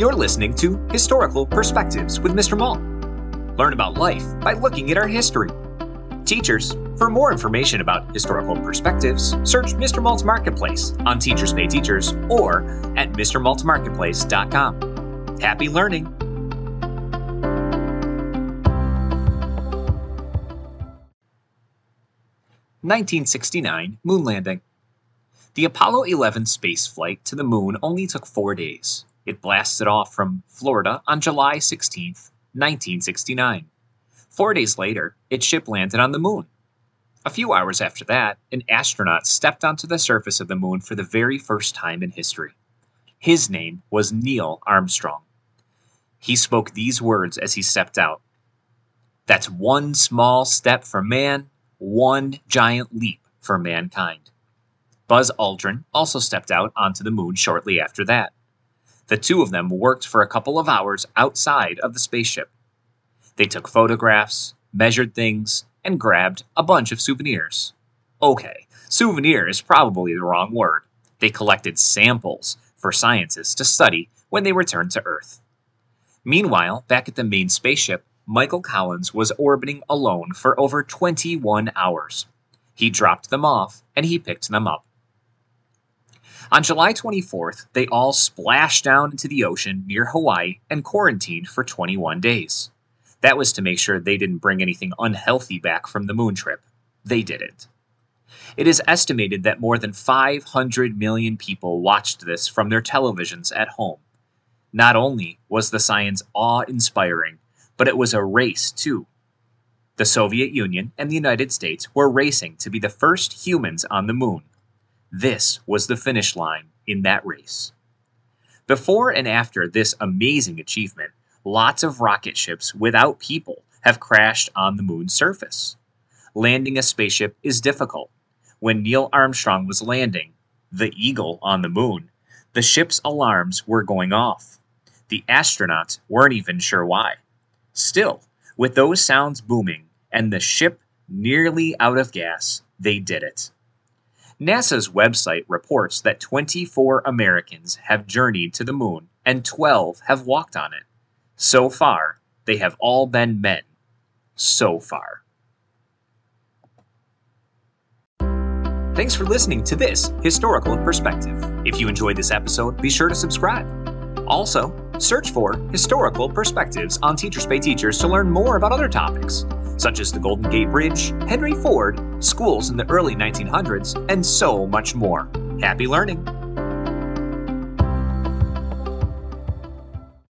You're listening to Historical Perspectives with Mr. Malt. Learn about life by looking at our history. Teachers, for more information about historical perspectives, search Mr. Malt's Marketplace on Teachers Pay Teachers or at MrMaltMarketplace.com. Happy learning! Nineteen sixty nine moon landing. The Apollo 11 space flight to the moon only took four days. It blasted off from Florida on July 16, 1969. Four days later, its ship landed on the moon. A few hours after that, an astronaut stepped onto the surface of the moon for the very first time in history. His name was Neil Armstrong. He spoke these words as he stepped out That's one small step for man, one giant leap for mankind. Buzz Aldrin also stepped out onto the moon shortly after that. The two of them worked for a couple of hours outside of the spaceship. They took photographs, measured things, and grabbed a bunch of souvenirs. Okay, souvenir is probably the wrong word. They collected samples for scientists to study when they returned to Earth. Meanwhile, back at the main spaceship, Michael Collins was orbiting alone for over 21 hours. He dropped them off and he picked them up. On July 24th, they all splashed down into the ocean near Hawaii and quarantined for 21 days. That was to make sure they didn't bring anything unhealthy back from the moon trip. They didn't. It is estimated that more than 500 million people watched this from their televisions at home. Not only was the science awe inspiring, but it was a race too. The Soviet Union and the United States were racing to be the first humans on the moon. This was the finish line in that race. Before and after this amazing achievement, lots of rocket ships without people have crashed on the moon's surface. Landing a spaceship is difficult. When Neil Armstrong was landing, the Eagle, on the moon, the ship's alarms were going off. The astronauts weren't even sure why. Still, with those sounds booming and the ship nearly out of gas, they did it. NASA's website reports that 24 Americans have journeyed to the moon and 12 have walked on it. So far, they have all been men. So far. Thanks for listening to this historical perspective. If you enjoyed this episode, be sure to subscribe. Also, search for historical perspectives on Teachers Pay Teachers to learn more about other topics such as the Golden Gate Bridge, Henry Ford, schools in the early 1900s, and so much more. Happy learning!